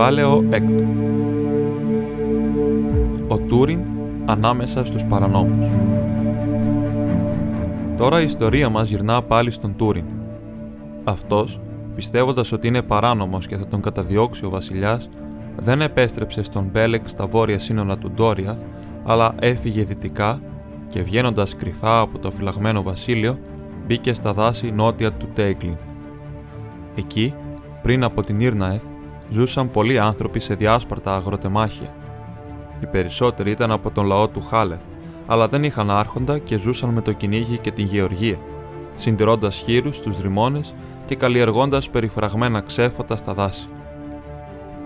Κεφάλαιο 6 Ο Τούριν ανάμεσα στους παρανόμους Τώρα η ιστορία μας γυρνά πάλι στον Τούριν. Αυτός, πιστεύοντας ότι είναι παράνομος και θα τον καταδιώξει ο βασιλιάς, δεν επέστρεψε στον Μπέλεκ στα βόρεια σύνορα του Ντόριαθ, αλλά έφυγε δυτικά και βγαίνοντας κρυφά από το φυλαγμένο βασίλειο, μπήκε στα δάση νότια του Τέγκλιν. Εκεί, πριν από την Ήρναεθ, ζούσαν πολλοί άνθρωποι σε διάσπαρτα αγροτεμάχια. Οι περισσότεροι ήταν από τον λαό του Χάλεθ, αλλά δεν είχαν άρχοντα και ζούσαν με το κυνήγι και την γεωργία, συντηρώντας χείρους στους ρημώνες και καλλιεργώντας περιφραγμένα ξέφωτα στα δάση.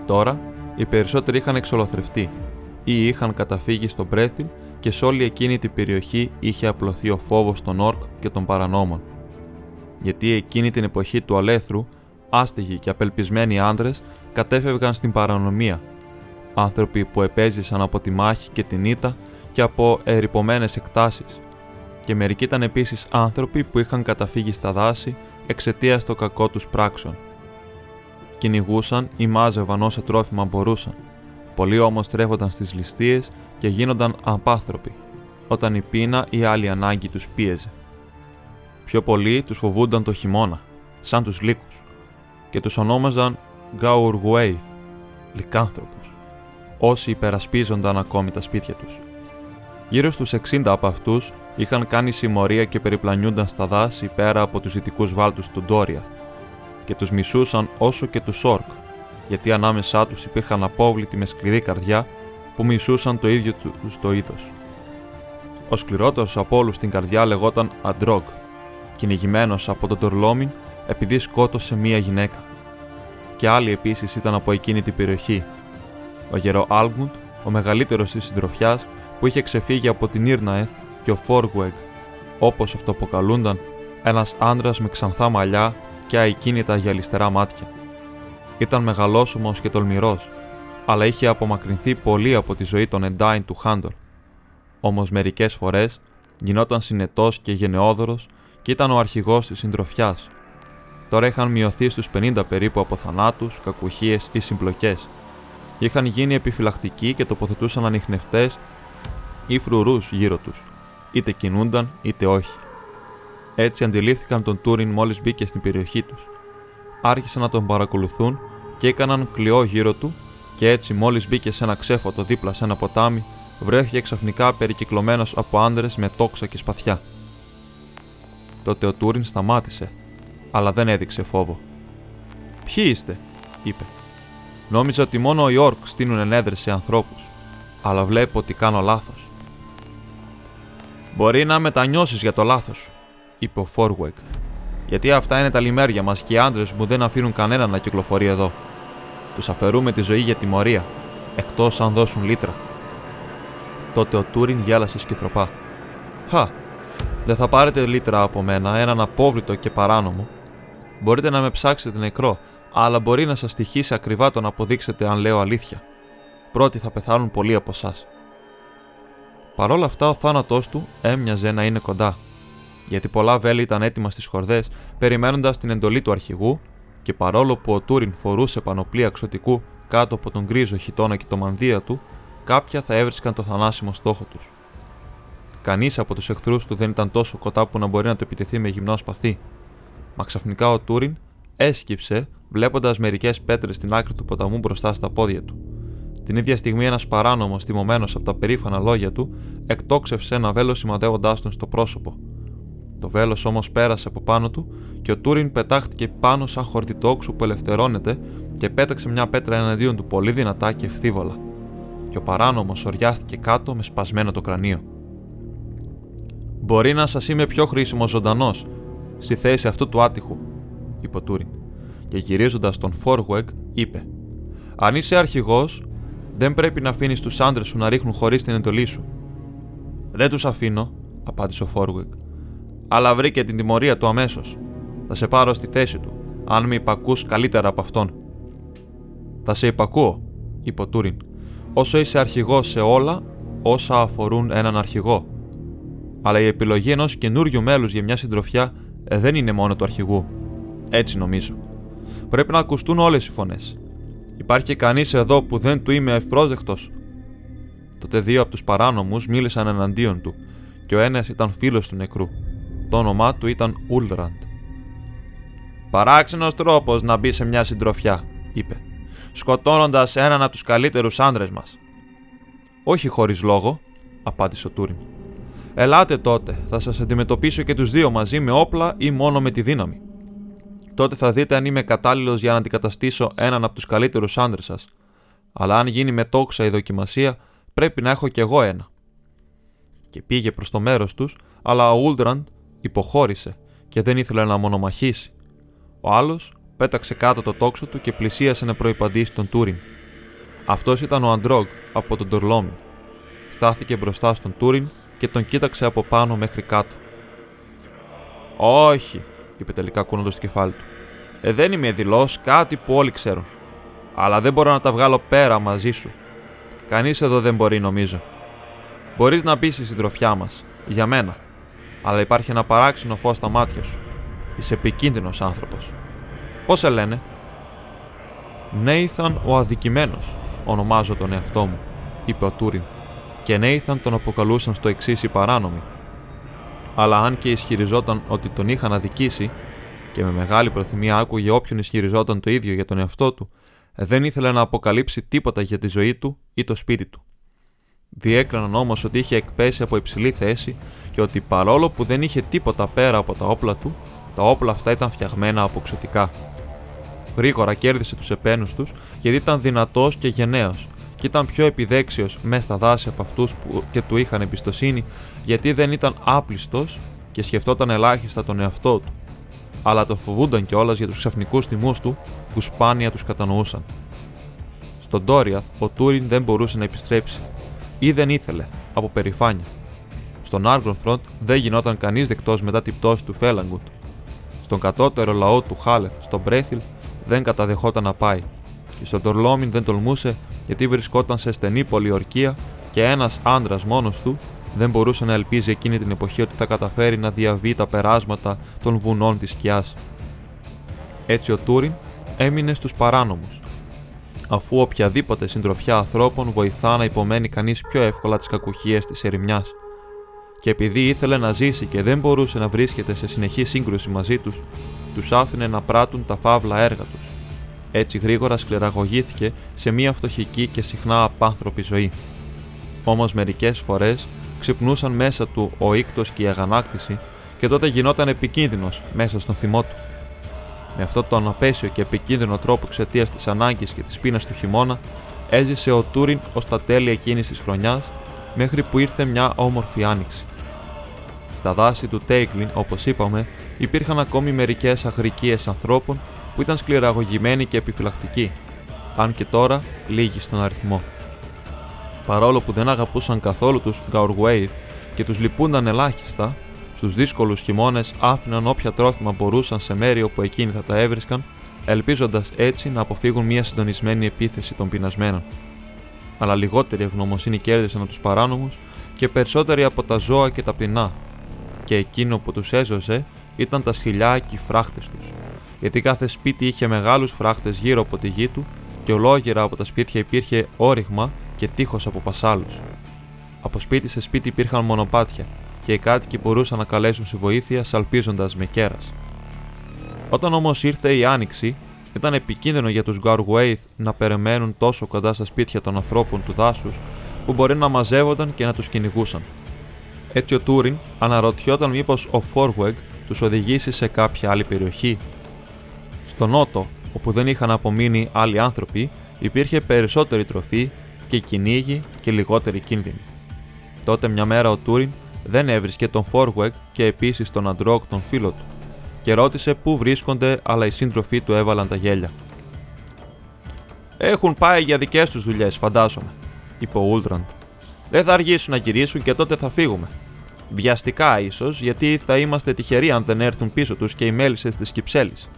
Τώρα, οι περισσότεροι είχαν εξολοθρευτεί ή είχαν καταφύγει στο Μπρέθιλ και σε όλη εκείνη την περιοχή είχε απλωθεί ο φόβος των όρκ και των παρανόμων. Γιατί εκείνη την εποχή του αλέθρου, άστιγοι και απελπισμένοι άντρε κατέφευγαν στην παρανομία. Άνθρωποι που επέζησαν από τη μάχη και την ήττα και από ερυπωμένες εκτάσεις. Και μερικοί ήταν επίσης άνθρωποι που είχαν καταφύγει στα δάση εξαιτίας των κακό τους πράξεων. Κυνηγούσαν ή μάζευαν όσα τρόφιμα μπορούσαν. Πολλοί όμως τρέφονταν στις ληστείες και γίνονταν απάνθρωποι, όταν η πείνα ή άλλη ανάγκη τους πίεζε. Πιο πολλοί τους φοβούνταν το χειμώνα, σαν τους λύκους, και τους ονόμαζαν Γκαουργουέιθ, λικάνθρωπους, όσοι υπερασπίζονταν ακόμη τα σπίτια τους. Γύρω στους 60 από αυτούς είχαν κάνει συμμορία και περιπλανιούνταν στα δάση πέρα από τους δυτικούς βάλτους του Ντόριαθ και τους μισούσαν όσο και τους Όρκ, γιατί ανάμεσά τους υπήρχαν απόβλητοι με σκληρή καρδιά που μισούσαν το ίδιο τους το είδος. Ο σκληρότερος από όλους στην καρδιά λεγόταν Αντρόγκ, κυνηγημένος από τον Τορλόμιν επειδή σκότωσε μία γυναίκα και άλλοι επίσης ήταν από εκείνη την περιοχή. Ο γερο Άλγμουντ, ο μεγαλύτερος της συντροφιάς, που είχε ξεφύγει από την Ήρναεθ, και ο Φόργουεγ, όπως αυτοαποκαλούνταν, ένας άντρας με ξανθά μαλλιά και αικίνητα γυαλιστερά μάτια. Ήταν μεγαλόσωμος και τολμηρός, αλλά είχε απομακρυνθεί πολύ από τη ζωή των Εντάιν του Χάντορ. Όμως μερικές φορές γινόταν συνετός και γενναιόδωρος και ήταν ο αρχηγός της συντροφιάς, Τώρα είχαν μειωθεί στους 50 περίπου από θανάτους, κακουχίες ή συμπλοκές. Είχαν γίνει επιφυλακτικοί και τοποθετούσαν ανιχνευτές ή φρουρούς γύρω τους, είτε κινούνταν είτε όχι. Έτσι αντιλήφθηκαν τον Τούριν μόλις μπήκε στην περιοχή τους. Άρχισαν να τον παρακολουθούν και έκαναν κλειό γύρω του, και έτσι μόλις μπήκε σε ένα ξέφωτο δίπλα σε ένα ποτάμι, βρέθηκε ξαφνικά περικυκλωμένος από άντρες με τόξα και σπαθιά. Τότε ο Τούριν σταμάτησε αλλά δεν έδειξε φόβο. Ποιοι είστε, είπε. Νόμιζα ότι μόνο οι όρκ στείλουν ενέδρες σε ανθρώπους, αλλά βλέπω ότι κάνω λάθος. Μπορεί να μετανιώσεις για το λάθος σου, είπε ο Φόρουεκ. Γιατί αυτά είναι τα λιμέρια μας και οι άντρες μου δεν αφήνουν κανέναν να κυκλοφορεί εδώ. Τους αφαιρούμε τη ζωή για τιμωρία, εκτός αν δώσουν λίτρα. Τότε ο Τούριν γέλασε σκυθροπά. Χα, δεν θα πάρετε λίτρα από μένα, έναν απόβλητο και παράνομο, Μπορείτε να με ψάξετε νεκρό, αλλά μπορεί να σας τυχήσει ακριβά το να αποδείξετε αν λέω αλήθεια. Πρώτοι θα πεθάνουν πολλοί από εσά. Παρ' όλα αυτά, ο θάνατός του έμοιαζε να είναι κοντά, γιατί πολλά βέλη ήταν έτοιμα στις χορδές, περιμένοντας την εντολή του αρχηγού, και παρόλο που ο Τούριν φορούσε πανοπλία εξωτικού κάτω από τον γκρίζο χιτόνα και το μανδύα του, κάποια θα έβρισκαν το θανάσιμο στόχο τους. Κανείς από τους εχθρούς του δεν ήταν τόσο κοντά που να μπορεί να το επιτεθεί με γυμνό σπαθί, Μα ξαφνικά ο Τούριν έσκυψε βλέποντας μερικές πέτρες στην άκρη του ποταμού μπροστά στα πόδια του. Την ίδια στιγμή ένας παράνομος, θυμωμένος από τα περήφανα λόγια του, εκτόξευσε ένα βέλο σημαδεύοντάς τον στο πρόσωπο. Το βέλος όμως πέρασε από πάνω του και ο Τούριν πετάχτηκε πάνω σαν χορτιτόξου που ελευθερώνεται και πέταξε μια πέτρα εναντίον του πολύ δυνατά και ευθύβολα. Και ο παράνομος οριάστηκε κάτω με σπασμένο το κρανίο. Μπορεί να σας είμαι πιο χρήσιμος ζωντανός, στη θέση αυτού του άτυχου, είπε ο Τούριν, και γυρίζοντας τον Φόργουεγ, είπε: Αν είσαι αρχηγός, δεν πρέπει να αφήνεις τους άντρες σου να ρίχνουν χωρίς την εντολή σου. Δεν τους αφήνω, απάντησε ο Φόργουεγ, αλλά βρήκε την τιμωρία του αμέσως. Θα σε πάρω στη θέση του, αν με υπακούς καλύτερα από αυτόν. Θα σε υπακούω, είπε ο Τούριν, όσο είσαι αρχηγός σε όλα όσα αφορούν έναν αρχηγό. Αλλά η επιλογή ενός καινούριου μέλους για μια συντροφιά δεν είναι μόνο του αρχηγού. Έτσι νομίζω. Πρέπει να ακουστούν όλες οι φωνές. Υπάρχει κανείς εδώ που δεν του είμαι ευπρόσδεκτος; Τότε δύο από τους παράνομους μίλησαν εναντίον του, και ο ένας ήταν φίλος του νεκρού. Το όνομά του ήταν Ούλραντ. Παράξενος τρόπος να μπει σε μια συντροφιά, είπε, σκοτώνοντας έναν από τους καλύτερους άντρες μας. Όχι χωρίς λόγο, απάντησε ο Τούριν. Ελάτε τότε, θα σας αντιμετωπίσω και τους δύο μαζί με όπλα ή μόνο με τη δύναμη. Τότε θα δείτε αν είμαι κατάλληλος για να αντικαταστήσω έναν από τους καλύτερους άντρες σας. Αλλά αν γίνει με τόξα η δοκιμασία, πρέπει να έχω κι εγώ ένα. Και πήγε προς το μέρος τους, αλλά ο Ούλτραντ υποχώρησε και δεν ήθελε να μονομαχήσει. Ο άλλος πέταξε κάτω το τόξο του και πλησίασε να προϋπαντήσει τον Τούριν. Αυτός ήταν ο Αντρόγκ από τον Τορλόμιν. Στάθηκε μπροστά στον Τούριν και τον κοίταξε από πάνω μέχρι κάτω. Όχι, είπε τελικά κούνοντας το κεφάλι του. Ε, δεν είμαι δηλό κάτι που όλοι ξέρουν. Αλλά δεν μπορώ να τα βγάλω πέρα μαζί σου. Κανείς εδώ δεν μπορεί, νομίζω. Μπορείς να μπει στη συντροφιά μας, για μένα. Αλλά υπάρχει ένα παράξενο φως στα μάτια σου. Είσαι επικίνδυνος άνθρωπος. Πώς σε λένε, Νέιθαν ο αδικημένος, ονομάζω τον εαυτό μου, είπε ο Τούριν, και Νέιθαν τον αποκαλούσαν στο εξής οι παράνομοι. Αλλά αν και ισχυριζόταν ότι τον είχαν αδικήσει, και με μεγάλη προθυμία άκουγε όποιον ισχυριζόταν το ίδιο για τον εαυτό του, δεν ήθελε να αποκαλύψει τίποτα για τη ζωή του ή το σπίτι του. Διέκριναν όμως ότι είχε εκπέσει από υψηλή θέση και ότι παρόλο που δεν είχε τίποτα πέρα από τα όπλα του, τα όπλα αυτά ήταν φτιαγμένα από ξωτικά. Γρήγορα κέρδισε τους επένους τους γιατί ήταν δυνατός και γενναίος και ήταν πιο επιδέξιος μέσα στα δάση από αυτούς που και του είχαν εμπιστοσύνη γιατί δεν ήταν άπλιστος και σκεφτόταν ελάχιστα τον εαυτό του. Αλλά το φοβούνταν κιόλας για τους ξαφνικούς τιμού του που σπάνια τους κατανοούσαν. Στον Ντόριαθ ο Τούριν δεν μπορούσε να επιστρέψει ή δεν ήθελε, από περηφάνεια. Στον Άργροθροντ δεν γινόταν κανείς δεκτός μετά την πτώση του Φέλαγκουτ. Στον κατώτερο λαό του Χάλεθ, στον Μπρέθιλ, δεν καταδεχόταν να πάει. Και στον Τορλόμιν δεν τολμούσε γιατί βρισκόταν σε στενή πολιορκία και ένας άντρας μόνος του δεν μπορούσε να ελπίζει εκείνη την εποχή ότι θα καταφέρει να διαβεί τα περάσματα των βουνών της σκιάς. Έτσι ο Τούριν έμεινε στους παράνομους, αφού οποιαδήποτε συντροφιά ανθρώπων βοηθά να υπομένει κανείς πιο εύκολα τις κακουχίες της ερημιάς. Και επειδή ήθελε να ζήσει και δεν μπορούσε να βρίσκεται σε συνεχή σύγκρουση μαζί τους, τους άφηνε να πράττουν τα φαύλα έργα τους. Έτσι γρήγορα σκληραγωγήθηκε σε μια φτωχική και συχνά απάνθρωπη ζωή. Όμως μερικές φορές ξυπνούσαν μέσα του ο ίκτο και η αγανάκτηση και τότε γινόταν επικίνδυνος μέσα στον θυμό του. Με αυτό τον απέσιο και επικίνδυνο τρόπο εξαιτίας της ανάγκης και της πείνας του χειμώνα, έζησε ο Τούριν ως τα τέλη εκείνης της χρονιάς, μέχρι που ήρθε μια όμορφη άνοιξη. Στα δάση του Τέιγκλιν, όπως είπαμε, υπήρχαν ακόμη μερικές αγρικίες ανθρώπων που ήταν σκληραγωγημένοι και επιφυλακτικοί, αν και τώρα λίγοι στον αριθμό. Παρόλο που δεν αγαπούσαν καθόλου τους Γκαουργουέιθ και τους λυπούνταν ελάχιστα, Στους δύσκολους χειμώνες άφηναν όποια τρόφιμα μπορούσαν σε μέρη όπου εκείνοι θα τα έβρισκαν, ελπίζοντας έτσι να αποφύγουν μια συντονισμένη επίθεση των πεινασμένων. Αλλά λιγότερη ευγνωμοσύνη κέρδισαν από τους παράνομους και περισσότεροι από τα ζώα και τα πεινά, και εκείνο που τους έζωσε ήταν τα σκυλιά και οι φράχτες τους, γιατί κάθε σπίτι είχε μεγάλους φράχτες γύρω από τη γη του και ολόγερα από τα σπίτια υπήρχε όριγμα και τείχος από πασάλους. Από σπίτι σε σπίτι υπήρχαν μονοπάτια και οι κάτοικοι μπορούσαν να καλέσουν σε βοήθεια σαλπίζοντας με κέρας. Όταν όμως ήρθε η άνοιξη, ήταν επικίνδυνο για τους Γκάργουέιθ να περιμένουν τόσο κοντά στα σπίτια των ανθρώπων του δάσους που μπορεί να μαζεύονταν και να τους κυνηγούσαν. Έτσι ο Τούριν αναρωτιόταν μήπως ο Φόργουεγ τους οδηγήσει σε κάποια άλλη περιοχή. Στο νότο, όπου δεν είχαν απομείνει άλλοι άνθρωποι, υπήρχε περισσότερη τροφή και κυνήγι και λιγότερη κίνδυνη. Τότε μια μέρα ο Τούριν δεν έβρισκε τον Φόργουεκ και επίσης τον Αντρόκ τον φίλο του, και ρώτησε πού βρίσκονται, αλλά οι σύντροφοί του έβαλαν τα γέλια. Έχουν πάει για δικές τους δουλειές, φαντάζομαι, είπε ο Ούλτραντ. Δεν θα αργήσουν να γυρίσουν και τότε θα φύγουμε. Βιαστικά ίσως, γιατί θα είμαστε τυχεροί αν δεν έρθουν πίσω τους και οι μέλισσες της Κυψέλης.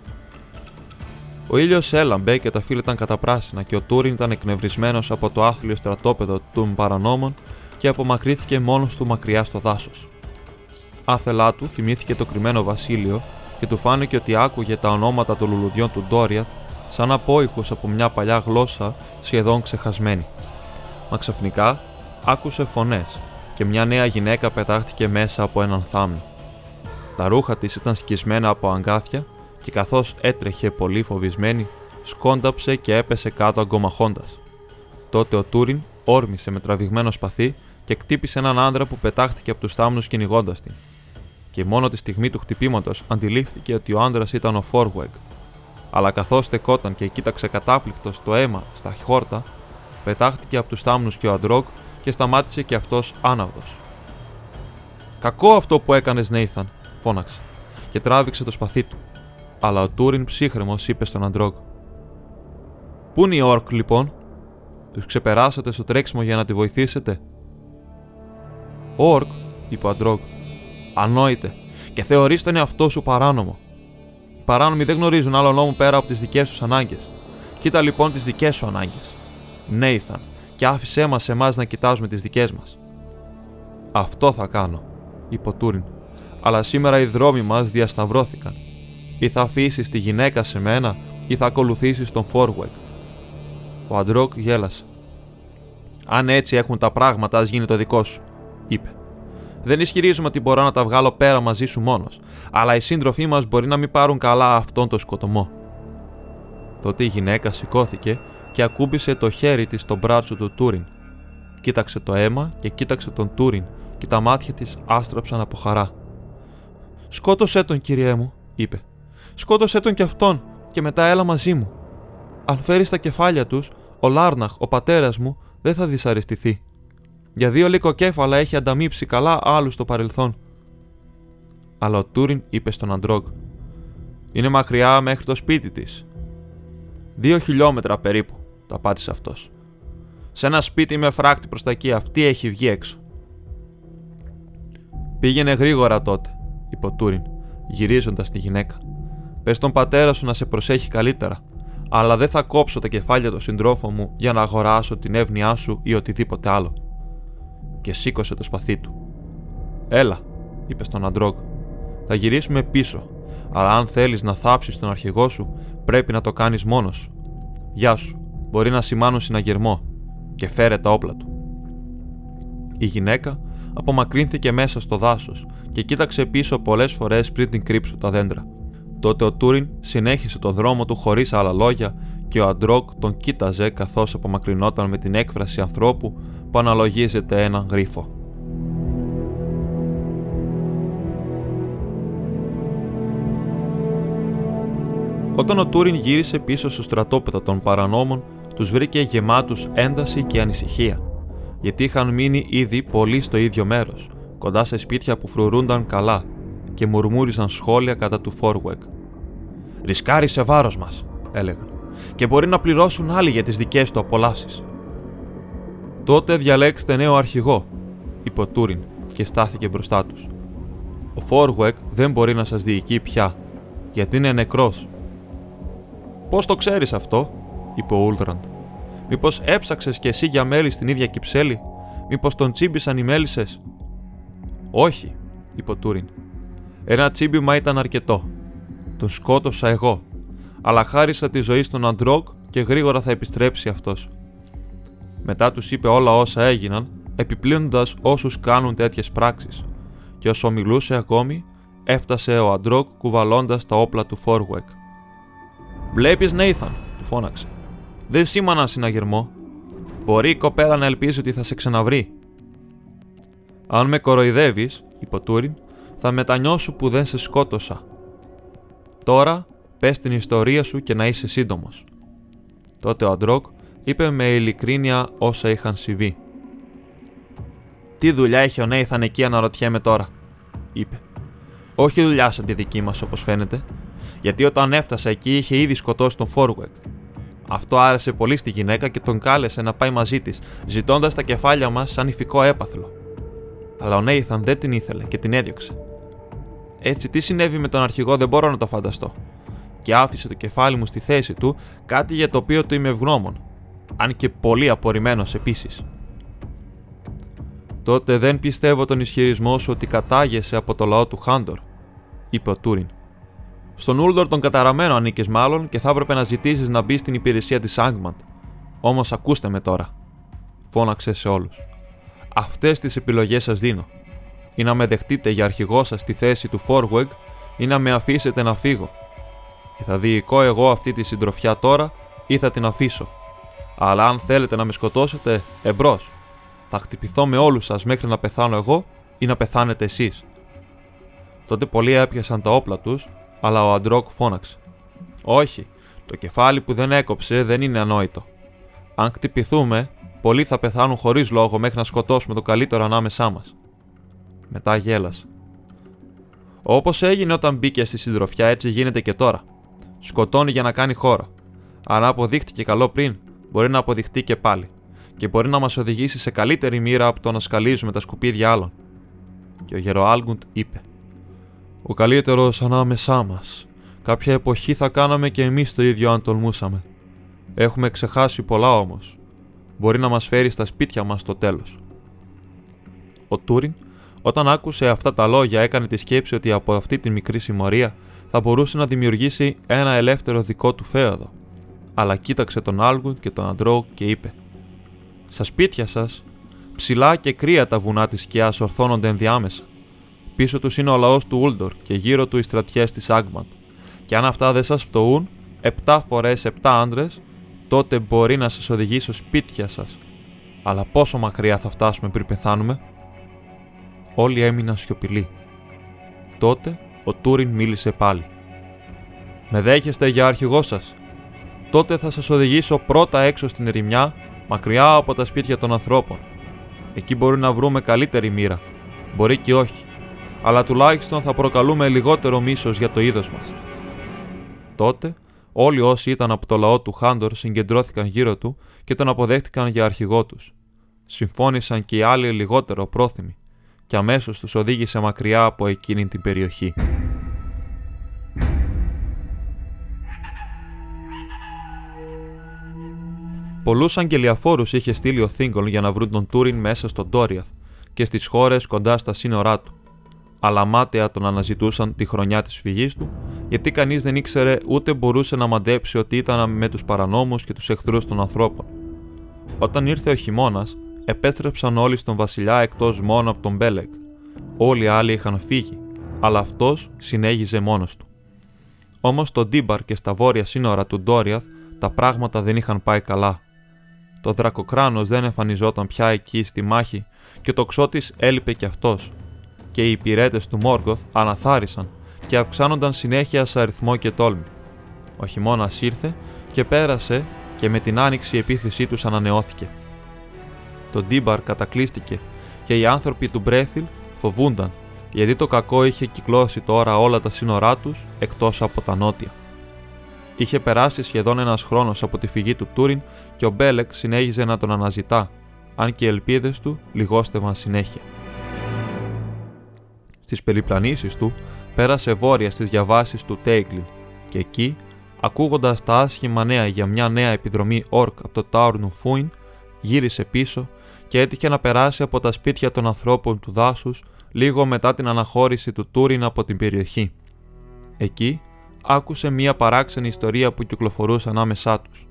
Ο ήλιος έλαμπε και τα φύλλα ήταν καταπράσινα και ο Τούριν ήταν εκνευρισμένος από το άθλιο στρατόπεδο των παρανόμων και απομακρύθηκε μόνος του μακριά στο δάσος. Άθελά του θυμήθηκε το κρυμμένο βασίλειο και του φάνηκε ότι άκουγε τα ονόματα των λουλουδιών του Ντόριαθ σαν απόϊχος από μια παλιά γλώσσα σχεδόν ξεχασμένη. Μα ξαφνικά άκουσε φωνές και μια νέα γυναίκα πετάχτηκε μέσα από έναν θάμνο. Τα ρούχα της ήταν σκισμένα από αγκάθια και καθώς έτρεχε πολύ φοβισμένη, σκόνταψε και έπεσε κάτω αγκομαχώντας. Τότε ο Τούριν όρμησε με τραβηγμένο σπαθί και κτύπησε έναν άντρα που πετάχτηκε από τους θάμνους κυνηγώντας την. Και μόνο τη στιγμή του χτυπήματος αντιλήφθηκε ότι ο άντρας ήταν ο Φόρουεγ. Αλλά καθώς στεκόταν και κοίταξε κατάπληκτος το αίμα στα χόρτα, πετάχτηκε από τους θάμνους και ο Αντρόγκ και σταμάτησε και αυτός άναυδος. Κακό αυτό που έκανες, Νέιθαν, φώναξε, και τράβηξε το σπαθί του. Αλλά ο Τούριν ψύχρεμος είπε στον Αντρόγκ. Πού είναι η Ορκ, λοιπόν, τους ξεπεράσατε στο τρέξιμο για να τη βοηθήσετε; Ορκ, είπε ο Αντρόγκ, ανόητε, και θεωρείς τον εαυτό σου παράνομο. Οι παράνομοι δεν γνωρίζουν άλλο νόμο πέρα από τις δικές τους ανάγκες. Κοίτα λοιπόν τις δικές σου ανάγκες. Νέιθαν, και άφησέ μας εμάς να κοιτάζουμε τις δικές μας. Αυτό θα κάνω, είπε ο Τούριν, αλλά σήμερα οι δρόμοι μας διασταυρώθηκαν. Ή θα αφήσεις τη γυναίκα σε μένα, ή θα ακολουθήσεις τον Φόρουεκ. Ο Αντρόκ γέλασε. Αν έτσι έχουν τα πράγματα, ας γίνει το δικό σου, είπε. Δεν ισχυρίζουμε ότι μπορώ να τα βγάλω πέρα μαζί σου μόνος, αλλά οι σύντροφοί μας μπορεί να μην πάρουν καλά αυτόν τον σκοτωμό. Τότε η γυναίκα σηκώθηκε και ακούμπησε το χέρι της στο μπράτσο του Τούριν. Κοίταξε το αίμα και κοίταξε τον Τούριν και τα μάτια της άστραψαν από χαρά. Σκότωσέ τον, κυριέ μου, είπε. Σκότωσέ τον κι αυτόν και μετά έλα μαζί μου. Αν φέρεις τα κεφάλια τους, ο Λάρναχ, ο πατέρας μου, δεν θα δυσαρεστηθεί. Για δύο λικοκέφαλα έχει ανταμείψει καλά άλλους στο παρελθόν. Αλλά ο Τούριν είπε στον Αντρόγκ: Είναι μακριά μέχρι το σπίτι της. Δύο χιλιόμετρα περίπου, τα απάντησε αυτός. Σε ένα σπίτι με φράκτη προς τα εκεί, αυτή έχει βγει έξω. Πήγαινε γρήγορα τότε, είπε ο Τούριν, γυρίζοντας τη γυναίκα. Πες τον πατέρα σου να σε προσέχει καλύτερα αλλά δεν θα κόψω τα κεφάλια του συντρόφου μου για να αγοράσω την εύνοιά σου ή οτιδήποτε άλλο. Και σήκωσε το σπαθί του. Έλα, είπε στον Αντρόγκ. Θα γυρίσουμε πίσω, αλλά αν θέλεις να θάψεις τον αρχηγό σου, πρέπει να το κάνεις μόνος σου. Γεια σου, μπορεί να σημάνουν συναγερμό, και φέρε τα όπλα του. Η γυναίκα απομακρύνθηκε μέσα στο δάσος και κοίταξε πίσω πολλές φορές πριν την κρύψουν τα δέντρα. Τότε ο Τούριν συνέχισε τον δρόμο του χωρίς άλλα λόγια και ο Αντρόκ τον κοίταζε καθώς απομακρυνόταν με την έκφραση ανθρώπου που αναλογίζεται έναν γρίφο. Όταν ο Τούριν γύρισε πίσω στο στρατόπεδο των παρανόμων, τους βρήκε γεμάτους ένταση και ανησυχία, γιατί είχαν μείνει ήδη πολύ στο ίδιο μέρος, κοντά σε σπίτια που φρουρούνταν καλά και μουρμούριζαν σχόλια κατά του Φόρουεκ. Ρισκάρει σε βάρος μας, έλεγαν, και μπορεί να πληρώσουν άλλοι για τις δικές του απολαύσεις. Τότε διαλέξτε νέο αρχηγό, είπε ο Τούριν και στάθηκε μπροστά τους. Ο Φόρουεκ δεν μπορεί να σας διοικεί πια, γιατί είναι νεκρός. Πώς το ξέρεις αυτό, είπε ο Ούλτραντ. Μήπως έψαξες κι εσύ για μέλη στην ίδια κυψέλη, Μήπως τον τσίμπησαν οι μέλισσες; Όχι, είπε ο Τούριν. Ένα τσίμπημα ήταν αρκετό. Τον σκότωσα εγώ, αλλά χάρισα τη ζωή στον Αντρόκ και γρήγορα θα επιστρέψει αυτός. Μετά τους είπε όλα όσα έγιναν, επιπλύνοντας όσους κάνουν τέτοιες πράξεις, και όσο μιλούσε ακόμη, έφτασε ο Αντρόκ κουβαλώντας τα όπλα του Φόρουεκ. Βλέπεις, Νέιθαν, του φώναξε. Δεν σήμανα συναγερμό. Μπορεί η κοπέλα να ελπίζει ότι θα σε ξαναβρει. Αν με κοροϊδεύεις, είπε ο Τούριν, θα μετανιώσω που δεν σε σκότωσα. Τώρα πες την ιστορία σου και να είσαι σύντομος. Τότε ο Αντρόκ είπε με ειλικρίνεια όσα είχαν συμβεί. Τι δουλειά έχει ο Νέιθαν εκεί, αναρωτιέμαι τώρα, είπε. Όχι δουλειά σαν τη δική μας, όπως φαίνεται, γιατί όταν έφτασα εκεί είχε ήδη σκοτώσει τον Φόρουεκ. Αυτό άρεσε πολύ στη γυναίκα και τον κάλεσε να πάει μαζί της, ζητώντας τα κεφάλια μας σαν ηφικό έπαθλο. Αλλά ο Νέιθαν δεν την ήθελε και την έδιωξε. Έτσι, τι συνέβη με τον αρχηγό δεν μπορώ να το φανταστώ. Και άφησε το κεφάλι μου στη θέση του, κάτι για το οποίο του είμαι ευγνώμων. Αν και πολύ απορριμμένος επίσης. Τότε δεν πιστεύω τον ισχυρισμό σου ότι κατάγεσαι από το λαό του Χάντορ, είπε ο Τούριν. Στον Ούλντορ τον καταραμένο ανήκες μάλλον και θα έπρεπε να ζητήσεις να μπει στην υπηρεσία της Άγκμαντ. Όμως ακούστε με τώρα. Φώναξε σε όλους. Αυτές τις επιλογές σας δίνω. Ή να με δεχτείτε για αρχηγό σας στη θέση του Φόρουεγγ ή να με αφήσετε να φύγω. Ή θα διοικώ εγώ αυτή τη συντροφιά τώρα ή θα την αφήσω. Αλλά αν θέλετε να με σκοτώσετε, εμπρός. Θα χτυπηθώ με όλους σας μέχρι να πεθάνω εγώ ή να πεθάνετε εσείς. Τότε πολλοί έπιασαν τα όπλα τους, αλλά ο Αντρόκ φώναξε. Όχι, το κεφάλι που δεν έκοψε δεν είναι ανόητο. Αν χτυπηθούμε, πολλοί θα πεθάνουν χωρίς λόγο μέχρι να σκοτώσουμε το καλύτερο ανάμεσά μας. Μετά γέλασε. Όπως έγινε όταν μπήκε στη συντροφιά, έτσι γίνεται και τώρα. Σκοτώνει για να κάνει χώρο. Αν αποδείχτηκε καλό πριν, μπορεί να αποδειχτεί και πάλι. Και μπορεί να μας οδηγήσει σε καλύτερη μοίρα από το να σκαλίζουμε τα σκουπίδια άλλων. Και ο Γεροάλγκουντ είπε: Ο καλύτερος ανάμεσά μας. Κάποια εποχή θα κάναμε και εμείς το ίδιο αν τολμούσαμε. Έχουμε ξεχάσει πολλά όμως. Μπορεί να μας φέρει στα σπίτια μας το τέλος. Ο Τούριν όταν άκουσε αυτά τα λόγια, έκανε τη σκέψη ότι από αυτή τη μικρή συμμορία θα μπορούσε να δημιουργήσει ένα ελεύθερο δικό του φέοδο. Αλλά κοίταξε τον Άλγουντ και τον Αντρόου και είπε: Στα σπίτια σας, ψηλά και κρύα τα βουνά της σκιάς ορθώνονται ενδιάμεσα. Πίσω τους είναι ο λαός του Ούλντορ και γύρω του οι στρατιές της Άγμαντ. Και αν αυτά δεν σας πτωούν, 7 φορές 7 άντρες, τότε μπορεί να σας οδηγήσω σπίτια σας. Αλλά πόσο μακριά θα φτάσουμε πριν πεθάνουμε; Όλοι έμειναν σιωπηλοί. Τότε ο Τούριν μίλησε πάλι. Με δέχεστε για αρχηγό σας; Τότε θα σας οδηγήσω πρώτα έξω στην ερημιά, μακριά από τα σπίτια των ανθρώπων. Εκεί μπορεί να βρούμε καλύτερη μοίρα. Μπορεί και όχι. Αλλά τουλάχιστον θα προκαλούμε λιγότερο μίσος για το είδος μας. Τότε όλοι όσοι ήταν από το λαό του Χάντορ συγκεντρώθηκαν γύρω του και τον αποδέχτηκαν για αρχηγό τους. Συμφώνησαν και οι άλλοι λιγότερο πρόθυμοι και αμέσως τους οδήγησε μακριά από εκείνη την περιοχή. Πολλούς αγγελιαφόρους είχε στείλει ο Θίγκολ για να βρουν τον Τούριν μέσα στον Τόριαθ και στις χώρες κοντά στα σύνορά του. Αλλά μάταια τον αναζητούσαν τη χρονιά της φυγής του, γιατί κανείς δεν ήξερε ούτε μπορούσε να μαντέψει ότι ήταν με τους παρανόμους και τους εχθρούς των ανθρώπων. Όταν ήρθε ο χειμώνας, επέστρεψαν όλοι στον βασιλιά εκτός μόνο από τον Μπέλεκ. Όλοι οι άλλοι είχαν φύγει, αλλά αυτός συνέχιζε μόνος του. Όμως στο Ντίμπαρ και στα βόρεια σύνορα του Ντόριαθ τα πράγματα δεν είχαν πάει καλά. Το δρακοκράνος δεν εμφανιζόταν πια εκεί στη μάχη και ο τοξότης έλειπε κι αυτός. Και οι υπηρέτες του Μόργκοθ αναθάρρησαν και αυξάνονταν συνέχεια σε αριθμό και τόλμη. Ο χειμώνας ήρθε και πέρασε και με την άνοιξη η επίθεσή τους ανανεώθηκε το Ντίμπαρ κατακλύστηκε και οι άνθρωποι του Μπρέθιλ φοβούνταν γιατί το κακό είχε κυκλώσει τώρα όλα τα σύνορά τους εκτός από τα νότια. Είχε περάσει σχεδόν ένας χρόνος από τη φυγή του Τούριν και ο Μπέλεκ συνέχιζε να τον αναζητά, αν και οι ελπίδες του λιγόστευαν συνέχεια. Στις περιπλανήσεις του πέρασε βόρεια στις διαβάσεις του Τέιγκλιν και εκεί, ακούγοντας τα άσχημα νέα για μια νέα επιδρομή ορκ από το Τάουρνου Φούιν, γύρισε πίσω και έτυχε να περάσει από τα σπίτια των ανθρώπων του δάσους λίγο μετά την αναχώρηση του Τούριν από την περιοχή. Εκεί άκουσε μία παράξενη ιστορία που κυκλοφορούσε ανάμεσά τους.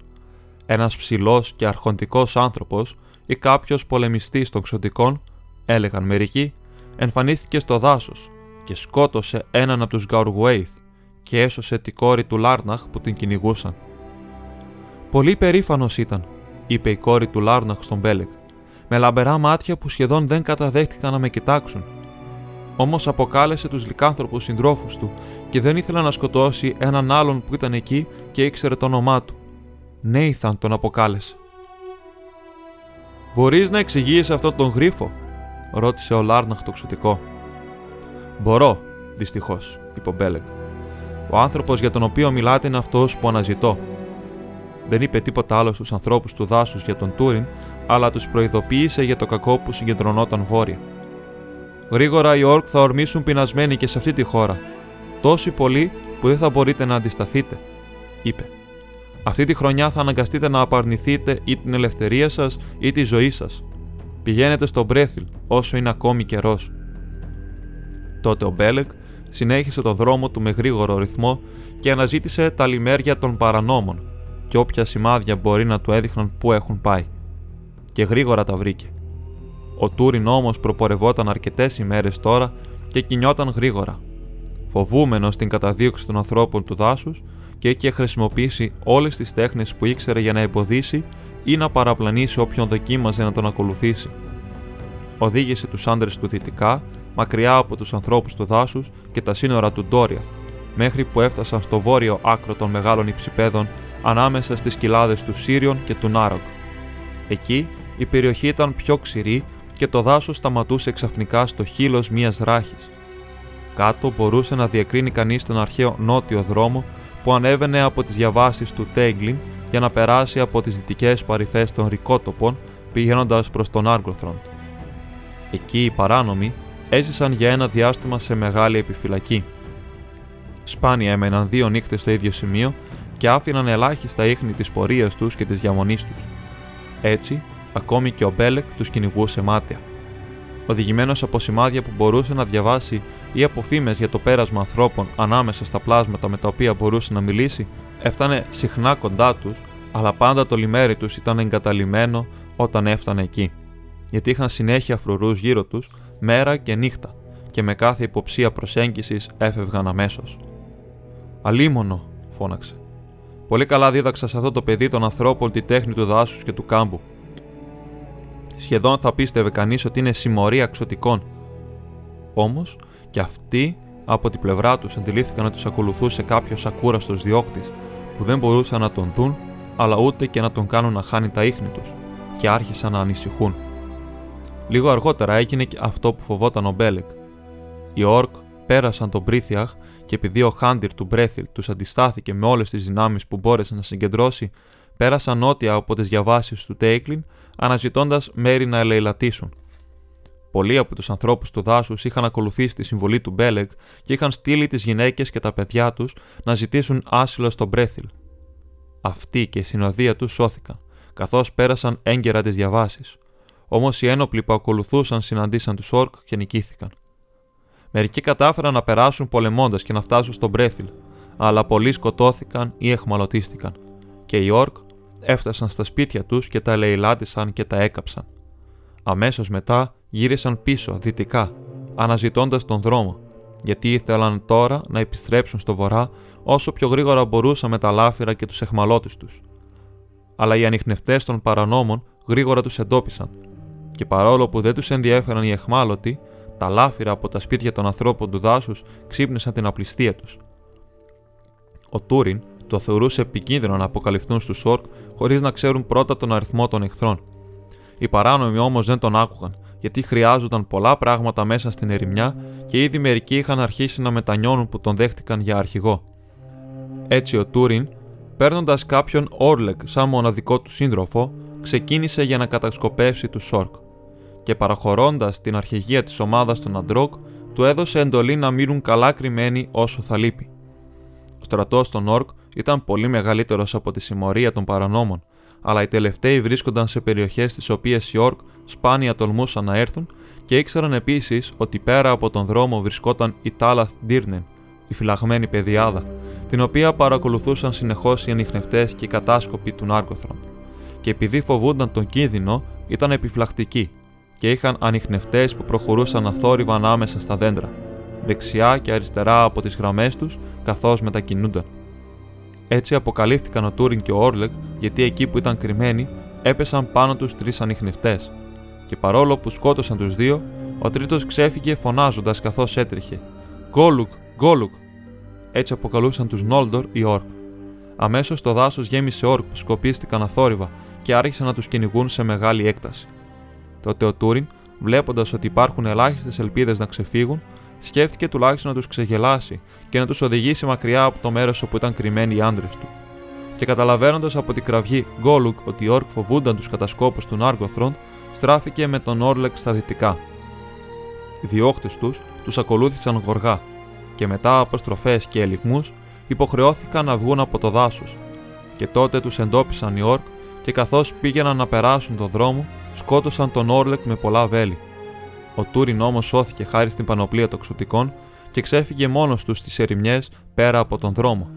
Ένας ψηλός και αρχοντικός άνθρωπος ή κάποιος πολεμιστής των ξωτικών, έλεγαν μερικοί, εμφανίστηκε στο δάσος και σκότωσε έναν από τους Γκαουργουέιθ και έσωσε τη κόρη του Λάρναχ που την κυνηγούσαν. Πολύ περήφανος ήταν, είπε η κόρη του Λάρναχ στον Μπέλεκ με λαμπερά μάτια που σχεδόν δεν καταδέχτηκαν να με κοιτάξουν. Όμως αποκάλεσε τους λικάνθρωπου συντρόφους του και δεν ήθελε να σκοτώσει έναν άλλον που ήταν εκεί και ήξερε το όνομά του. Νέιθαν τον αποκάλεσε. Μπορείς να εξηγήσει αυτόν τον γρίφο, ρώτησε ο Λάρναχ το ξωτικό. Μπορώ, δυστυχώς, είπε ο Μπέλεγ. Ο άνθρωπος για τον οποίο μιλάτε είναι αυτός που αναζητώ. Δεν είπε τίποτα άλλο στους ανθρώπους του δάσους για τον Τούριν, αλλά τους προειδοποίησε για το κακό που συγκεντρωνόταν βόρεια. Γρήγορα οι Ορκ θα ορμήσουν πεινασμένοι και σε αυτή τη χώρα, τόσοι πολλοί που δεν θα μπορείτε να αντισταθείτε, είπε. Αυτή τη χρονιά θα αναγκαστείτε να απαρνηθείτε ή την ελευθερία σας ή τη ζωή σας. Πηγαίνετε στο Μπρέθιλ όσο είναι ακόμη καιρός. Τότε ο Μπέλεκ συνέχισε τον δρόμο του με γρήγορο ρυθμό και αναζήτησε τα λιμέρια των παρανόμων και όποια σημάδια μπορεί να του έδειχναν πού έχουν πάει. Και γρήγορα τα βρήκε. Ο Τούριν όμως προπορευόταν αρκετές ημέρες τώρα και κινιόταν γρήγορα, φοβούμενος την καταδίωξη των ανθρώπων του δάσους και είχε χρησιμοποιήσει όλες τις τέχνες που ήξερε για να εμποδίσει ή να παραπλανήσει όποιον δοκίμαζε να τον ακολουθήσει. Οδήγησε τους άντρες του δυτικά, μακριά από τους ανθρώπους του δάσους και τα σύνορα του Ντόριαθ, μέχρι που έφτασαν στο βόρειο άκρο των μεγάλων υψηπέδων ανάμεσα στις κοιλάδες του Σύριον και του Νάρογκ. Εκεί η περιοχή ήταν πιο ξηρή και το δάσος σταματούσε ξαφνικά στο χείλος μιας ράχης. Κάτω μπορούσε να διακρίνει κανείς τον αρχαίο νότιο δρόμο που ανέβαινε από τις διαβάσεις του Τέγκλιν για να περάσει από τις δυτικές παρυφές των Ρικότοπων πηγαίνοντας προς τον Άργοθρον. Εκεί οι παράνομοι έζησαν για ένα διάστημα σε μεγάλη επιφυλακή. Σπάνια έμεναν δύο νύχτες στο ίδιο σημείο και άφηναν ελάχιστα ίχνη της πορείας τους και της διαμονής τους. Έτσι, ακόμη και ο Μπέλεκ τους κυνηγούσε μάτια. Οδηγημένος από σημάδια που μπορούσε να διαβάσει ή από φήμες για το πέρασμα ανθρώπων ανάμεσα στα πλάσματα με τα οποία μπορούσε να μιλήσει, έφτανε συχνά κοντά τους, αλλά πάντα το λιμέρι τους ήταν εγκαταλειμμένο όταν έφτανε εκεί. Γιατί είχαν συνέχεια φρουρούς γύρω τους, μέρα και νύχτα, και με κάθε υποψία προσέγγισης έφευγαν αμέσως. Αλίμονο, φώναξε. Πολύ καλά δίδαξα σε αυτό το παιδί των ανθρώπων τη τέχνη του δάσους και του κάμπου. Σχεδόν θα πίστευε κανείς ότι είναι συμμορία ξωτικών. Όμως και αυτοί από την πλευρά τους αντιλήφθηκαν ότι τους ακολουθούσε κάποιος ακούραστος διώκτης που δεν μπορούσαν να τον δουν, αλλά ούτε και να τον κάνουν να χάνει τα ίχνη τους, και άρχισαν να ανησυχούν. Λίγο αργότερα έγινε και αυτό που φοβόταν ο Μπέλεκ. Οι Ορκ πέρασαν τον Πρίθιαχ και επειδή ο Χάντιρ του Μπρέθιλ τους αντιστάθηκε με όλες τις δυνάμεις που μπόρεσε να συγκεντρώσει, πέρασαν νότια από τις διαβάσεις του Τέικλιν, αναζητώντας μέρη να ελεηλατήσουν. Πολλοί από τους ανθρώπους του δάσους είχαν ακολουθήσει τη συμβολή του Μπέλεγ και είχαν στείλει τις γυναίκες και τα παιδιά τους να ζητήσουν άσυλο στο Μπρέθιλ. Αυτοί και η συνοδεία τους σώθηκαν, καθώς πέρασαν έγκαιρα τις διαβάσεις. Όμως οι ένοπλοι που ακολουθούσαν συναντήσαν τους Όρκ και νικήθηκαν. Μερικοί κατάφεραν να περάσουν πολεμώντας και να φτάσουν στο Μπρέθιλ, αλλά πολλοί σκοτώθηκαν ή εχμαλωτίστηκαν, και οι Όρκ έφτασαν στα σπίτια τους και τα ελεηλάτησαν και τα έκαψαν. Αμέσως μετά γύρισαν πίσω δυτικά, αναζητώντας τον δρόμο, γιατί ήθελαν τώρα να επιστρέψουν στο βορρά όσο πιο γρήγορα μπορούσαν με τα λάφυρα και τους εχμαλώτες τους. Αλλά οι ανιχνευτές των παρανόμων γρήγορα τους εντόπισαν, και παρόλο που δεν τους ενδιέφεραν οι εχμάλωτοι, τα λάφυρα από τα σπίτια των ανθρώπων του δάσους ξύπνησαν την απληστία τους. Ο Τούριν το θεωρούσε επικίνδυνο να αποκαλυφθούν στους Όρκ χωρίς να ξέρουν πρώτα τον αριθμό των εχθρών. Οι παράνομοι όμως δεν τον άκουγαν, γιατί χρειάζονταν πολλά πράγματα μέσα στην ερημιά και ήδη μερικοί είχαν αρχίσει να μετανιώνουν που τον δέχτηκαν για αρχηγό. Έτσι ο Τούριν, παίρνοντας κάποιον Όρλεκ σαν μοναδικό του σύντροφο, ξεκίνησε για να κατασκοπεύσει τους Σόρκ και παραχωρώντας την αρχηγία της ομάδας των Αντρόκ, του έδωσε εντολή να μείνουν καλά κρυμμένοι όσο θα λείπει. Ο στρατός των Όρκ ήταν πολύ μεγαλύτερος από τη συμμορία των παρανόμων, αλλά οι τελευταίοι βρίσκονταν σε περιοχές στις οποίες οι Όρκ σπάνια τολμούσαν να έρθουν και ήξεραν επίσης ότι πέρα από τον δρόμο βρισκόταν η Τάλαθ Ντύρνεν, η φυλαγμένη παιδιάδα, την οποία παρακολουθούσαν συνεχώς οι ανιχνευτές και οι κατάσκοποι του Νάρκοθρον. Και επειδή φοβούνταν τον κίνδυνο, ήταν επιφυλακτικοί και είχαν ανιχνευτές που προχωρούσαν αθόρυβα ανάμεσα στα δέντρα, δεξιά και αριστερά από τις γραμμές τους καθώς μετακινούνταν. Έτσι αποκαλύφθηκαν ο Τούριν και ο Όρλεγ γιατί εκεί που ήταν κρυμμένοι έπεσαν πάνω τους τρεις ανιχνευτές, και παρόλο που σκότωσαν τους δύο, ο τρίτος ξέφυγε φωνάζοντας καθώς έτρεχε. Γκόλουκ, Γκόλουκ! Έτσι αποκαλούσαν τους Νόλντορ οι Όρκ. Αμέσως το δάσος γέμισε Όρκ που σκοπίστηκαν αθόρυβα και άρχισαν να τους κυνηγούν σε μεγάλη έκταση. Τότε ο Τούριν, βλέποντας ότι υπάρχουν ελάχιστες ελπίδες να ξεφύγουν, σκέφτηκε τουλάχιστον να τους ξεγελάσει και να τους οδηγήσει μακριά από το μέρος όπου ήταν κρυμμένοι οι άντρες του. Και καταλαβαίνοντας από την κραυγή Γκόλουκ ότι οι Όρκ φοβούνταν τους κατασκόπους του Νάργκοθρον, στράφηκε με τον Όρλεκ στα δυτικά. Οι διώχτε τους τους ακολούθησαν γοργά και μετά από στροφές και ελιγμούς υποχρεώθηκαν να βγουν από το δάσος. Και τότε τους εντόπισαν οι Όρκ και καθώς πήγαιναν να περάσουν τον δρόμο, σκότωσαν τον Όρλεκ με πολλά βέλη. Ο Τούριν όμως σώθηκε χάρη στην πανοπλία των ξωτικών και ξέφυγε μόνος του στις ερημιές πέρα από τον δρόμο.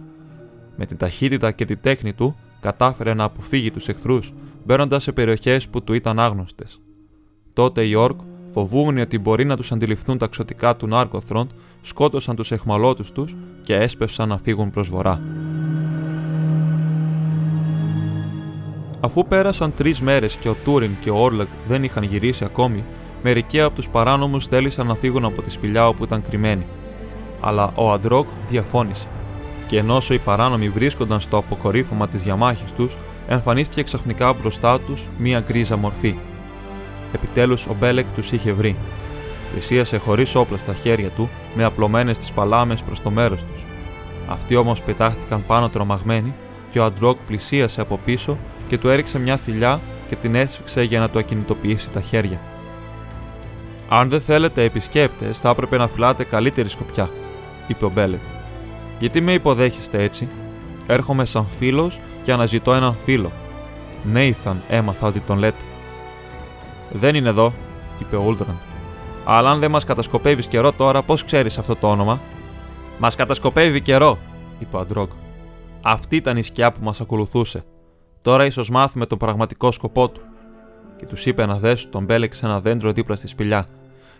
Με την ταχύτητα και τη τέχνη του, κατάφερε να αποφύγει τους εχθρούς, μπαίνοντας σε περιοχές που του ήταν άγνωστες. Τότε οι Ορκ, φοβούμενοι ότι μπορεί να τους αντιληφθούν τα ξωτικά του Νάρκοθροντ, σκότωσαν τους εχμαλώτους τους και έσπευσαν να φύγουν προς βορρά. Αφού πέρασαν τρεις μέρες και ο Τούριν και ο Όρλεκ δεν είχαν γυρίσει ακόμη, μερικοί από τους παράνομους θέλησαν να φύγουν από τη σπηλιά όπου ήταν κρυμμένοι. Αλλά ο Αντρόκ διαφώνησε. Και ενώ οι παράνομοι βρίσκονταν στο αποκορύφωμα της διαμάχης τους, εμφανίστηκε ξαφνικά μπροστά τους μία γκρίζα μορφή. Επιτέλους ο Μπέλεκ τους είχε βρει. Πλησίασε χωρίς όπλα στα χέρια του, με απλωμένες τις παλάμες προς το μέρος τους. Αυτοί όμως πετάχτηκαν πάνω τρομαγμένοι και ο Αντρόκ πλησίασε από πίσω και του έριξε μια θηλιά και την έσφιξε για να του ακινητοποιήσει τα χέρια. Αν δεν θέλετε επισκέπτε, θα έπρεπε να φυλάτε καλύτερη σκοπιά, είπε ο Μπέλεκ. Γιατί με υποδέχεστε έτσι, Έρχομαι σαν φίλος και αναζητώ έναν φίλο. Νέιθαν έμαθα ότι τον λέτε. Δεν είναι εδώ, είπε ο Ούλραντ. Αλλά αν δεν μας κατασκοπεύεις καιρό τώρα, πώς ξέρεις αυτό το όνομα; Μας κατασκοπεύει καιρό, είπε ο Αντρόγκ. Αυτή ήταν η σκιά που μας ακολουθούσε. Τώρα ίσως μάθουμε τον πραγματικό σκοπό του. Και τους είπε να δέσουν τον Μπέλεκ σ' ένα δέντρο δίπλα στη σπηλιά.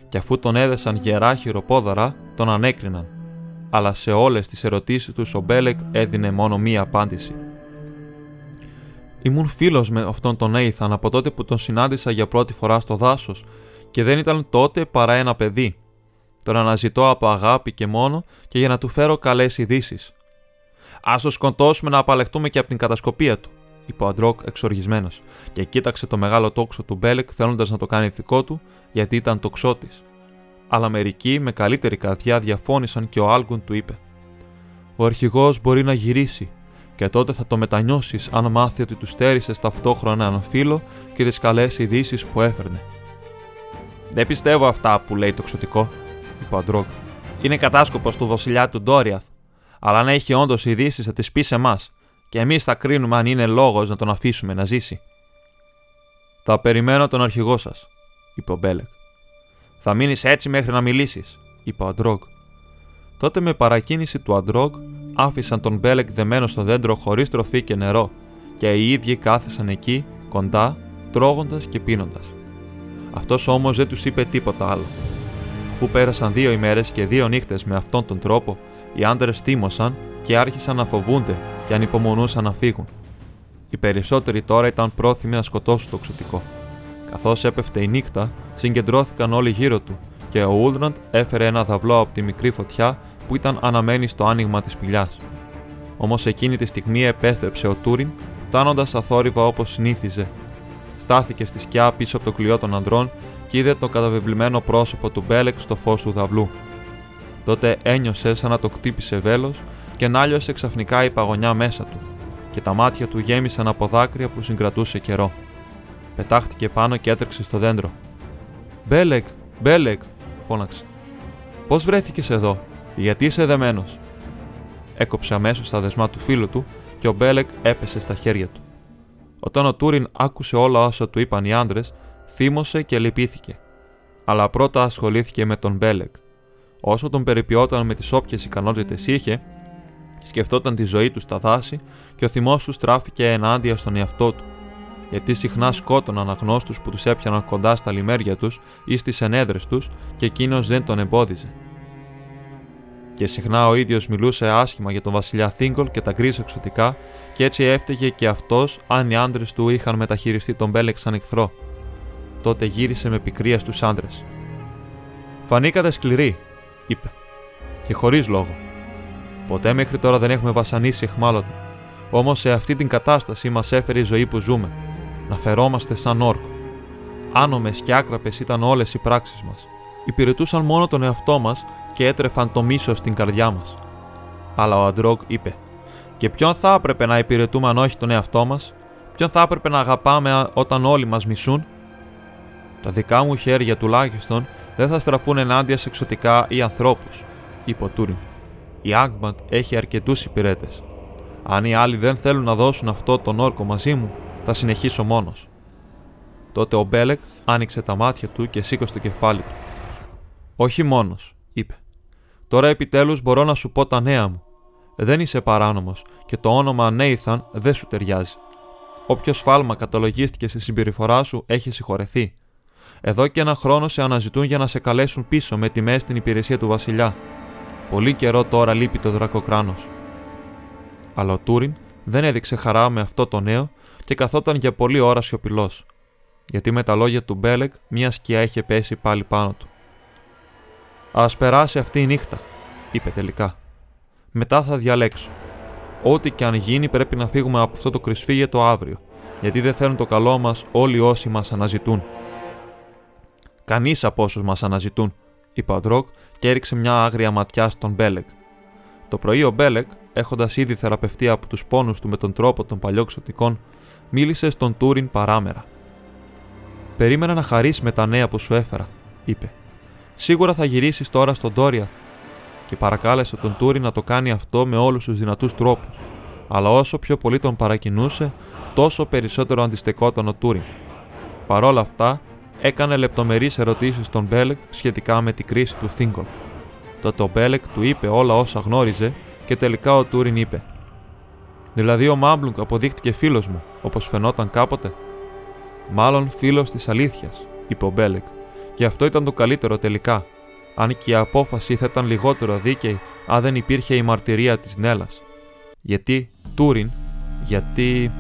Και αφού τον έδεσαν γερά χειροπόδαρα, τον ανέκριναν. Αλλά σε όλες τις ερωτήσεις τους ο Μπέλεκ έδινε μόνο μία απάντηση. Ήμουν φίλος με αυτόν τον Έιθαν από τότε που τον συνάντησα για πρώτη φορά στο δάσος και δεν ήταν τότε παρά ένα παιδί. Τον αναζητώ από αγάπη και μόνο και για να του φέρω καλές ειδήσεις. Α το σκοτώσουμε να απαλλεχτούμε και από την κατασκοπία του, είπε ο Αντρόκ εξοργισμένος, και κοίταξε το μεγάλο τόξο του Μπέλεκ θέλοντας να το κάνει δικό του γιατί ήταν τοξότη. Αλλά μερικοί με καλύτερη καρδιά διαφώνησαν και ο Άλγκουν του είπε: Ο αρχηγός μπορεί να γυρίσει, και τότε θα το μετανιώσεις αν μάθει ότι τους στέρισες ταυτόχρονα έναν φίλο και τις καλές ειδήσεις που έφερνε. Δεν πιστεύω αυτά που λέει το ξωτικό, είπε ο Αντρόκ. Είναι κατάσκοπος του βασιλιά του Ντόριαθ. Αλλά αν έχει όντως ειδήσεις, θα τις πει σε εμάς, και εμείς θα κρίνουμε αν είναι λόγος να τον αφήσουμε να ζήσει. Θα περιμένω τον αρχηγό σας, είπε ο Μπέλεκ. Θα μείνεις έτσι μέχρι να μιλήσεις, είπε ο Αντρόγκ. Τότε με παρακίνηση του Αντρόγκ άφησαν τον Μπέλεκ δεμένο στο δέντρο χωρίς τροφή και νερό, και οι ίδιοι κάθισαν εκεί, κοντά, τρώγοντας και πίνοντας. Αυτός όμως δεν τους είπε τίποτα άλλο. Αφού πέρασαν δύο ημέρες και δύο νύχτες με αυτόν τον τρόπο, οι άντρες τίμωσαν και άρχισαν να φοβούνται και ανυπομονούσαν να φύγουν. Οι περισσότεροι τώρα ήταν πρόθυμοι να σκοτώσουν το ξωτικό. Καθώς έπεφτε η νύχτα, συγκεντρώθηκαν όλοι γύρω του και ο Ούλραντ έφερε ένα δαυλό από τη μικρή φωτιά που ήταν αναμένη στο άνοιγμα της σπηλιάς. Όμως εκείνη τη στιγμή επέστρεψε ο Τούριν, φτάνοντας αθόρυβα όπως συνήθιζε. Στάθηκε στη σκιά πίσω από το κλειό των ανδρών και είδε το καταβεβλημένο πρόσωπο του Μπέλεκ στο φως του δαυλού. Τότε ένιωσε σαν να τον κτύπησε βέλος και να έλιωσε ξαφνικά η παγωνιά μέσα του, και τα μάτια του γέμισαν από δάκρυα που συγκρατούσε καιρό. Πετάχτηκε πάνω και έτρεξε στο δέντρο. Μπέλεκ, Μπέλεκ, φώναξε. Πώς βρέθηκες εδώ, γιατί είσαι δεμένος; Έκοψε αμέσως τα δεσμά του φίλου του και ο Μπέλεκ έπεσε στα χέρια του. Όταν ο Τούριν άκουσε όλα όσα του είπαν οι άντρες, θύμωσε και λυπήθηκε. Αλλά πρώτα ασχολήθηκε με τον Μπέλεκ. Όσο τον περιποιόταν με τις όποιες ικανότητες είχε, σκεφτόταν τη ζωή του στα δάση και ο θυμός του στράφηκε ενάντια στον εαυτό του γιατί συχνά σκότωναν αγνώστους που τους έπιαναν κοντά στα λιμέρια τους ή στις ενέδρες τους και εκείνος δεν τον εμπόδιζε. Και συχνά ο ίδιος μιλούσε άσχημα για τον βασιλιά Θίγκολ και τα γκρίζα εξωτικά, και έτσι έφταιγε και αυτός αν οι άντρες του είχαν μεταχειριστεί τον Μπέλεξ σαν εχθρό. Τότε γύρισε με πικρία στους άντρες. Φανήκατε σκληροί, είπε, και χωρίς λόγο. Ποτέ μέχρι τώρα δεν έχουμε βασανίσει εχμάλωτα. Όμως σε αυτή την κατάσταση μας έφερε η ζωή που ζούμε να φερόμαστε σαν όρκο. Άνομες και άκραπες ήταν όλες οι πράξεις μας. Υπηρετούσαν μόνο τον εαυτό μας και έτρεφαν το μίσο στην καρδιά μας. Αλλά ο Αντρόγκ είπε: Και ποιον θα έπρεπε να υπηρετούμε αν όχι τον εαυτό μας, ποιον θα έπρεπε να αγαπάμε όταν όλοι μας μισούν; Τα δικά μου χέρια τουλάχιστον δεν θα στραφούν ενάντια σε εξωτικά ή ανθρώπους, είπε ο Τούριν. Η Άγματ έχει αρκετούς υπηρέτες. Αν οι άλλοι δεν θέλουν να δώσουν αυτό τον όρκο μαζί μου, θα συνεχίσω μόνος. Τότε ο Μπέλεκ άνοιξε τα μάτια του και σήκωσε το κεφάλι του. Όχι μόνος, είπε. Τώρα επιτέλους μπορώ να σου πω τα νέα μου. Δεν είσαι παράνομος και το όνομα Νέιθαν δεν σου ταιριάζει. Όποιος φάλμα καταλογίστηκε στη συμπεριφορά σου έχει συγχωρεθεί. Εδώ και ένα χρόνο σε αναζητούν για να σε καλέσουν πίσω με τιμές στην υπηρεσία του Βασιλιά. Πολύ καιρό τώρα λείπει το δρακοκράνος. Αλλά ο Τούριν δεν έδειξε χαρά με αυτό το νέο και καθόταν για πολλή ώρα σιωπηλός. Γιατί με τα λόγια του Μπέλεκ μια σκιά είχε πέσει πάλι πάνω του. Ας περάσει αυτή η νύχτα, είπε τελικά. Μετά θα διαλέξω. Ό,τι και αν γίνει, πρέπει να φύγουμε από αυτό το κρησφύγετο αύριο, γιατί δεν θέλουν το καλό μας όλοι όσοι μας αναζητούν. Κανείς από όσους μας αναζητούν, είπε ο Αντρόγκ και έριξε μια άγρια ματιά στον Μπέλεκ. Το πρωί ο Μπέλεκ, έχοντας ήδη θεραπευτεί από τους πόνους του με τον τρόπο των παλιών ξωτικών, μίλησε στον Τούριν παράμερα. Περίμενα να χαρίσεις με τα νέα που σου έφερα, είπε. Σίγουρα θα γυρίσεις τώρα στον Τόριαθ. Και παρακάλεσε τον Τούριν να το κάνει αυτό με όλους τους δυνατούς τρόπους. Αλλά όσο πιο πολύ τον παρακινούσε, τόσο περισσότερο αντιστεκόταν ο Τούριν. Παρόλα αυτά, έκανε λεπτομερείς ερωτήσεις στον Μπέλεκ σχετικά με την κρίση του Θίγκολ. Τότε ο Μπέλεκ του είπε όλα όσα γνώριζε και τελικά ο Τούριν είπε: Δηλαδή ο Μάμπλουγκ αποδείχτηκε φίλος μου, όπως φαινόταν κάποτε; Μάλλον φίλος της αλήθειας, είπε ο Μπέλεκ, και αυτό ήταν το καλύτερο τελικά, αν και η απόφαση θα ήταν λιγότερο δίκαιη αν δεν υπήρχε η μαρτυρία της Νέλας. Γιατί, Τούριν, γιατί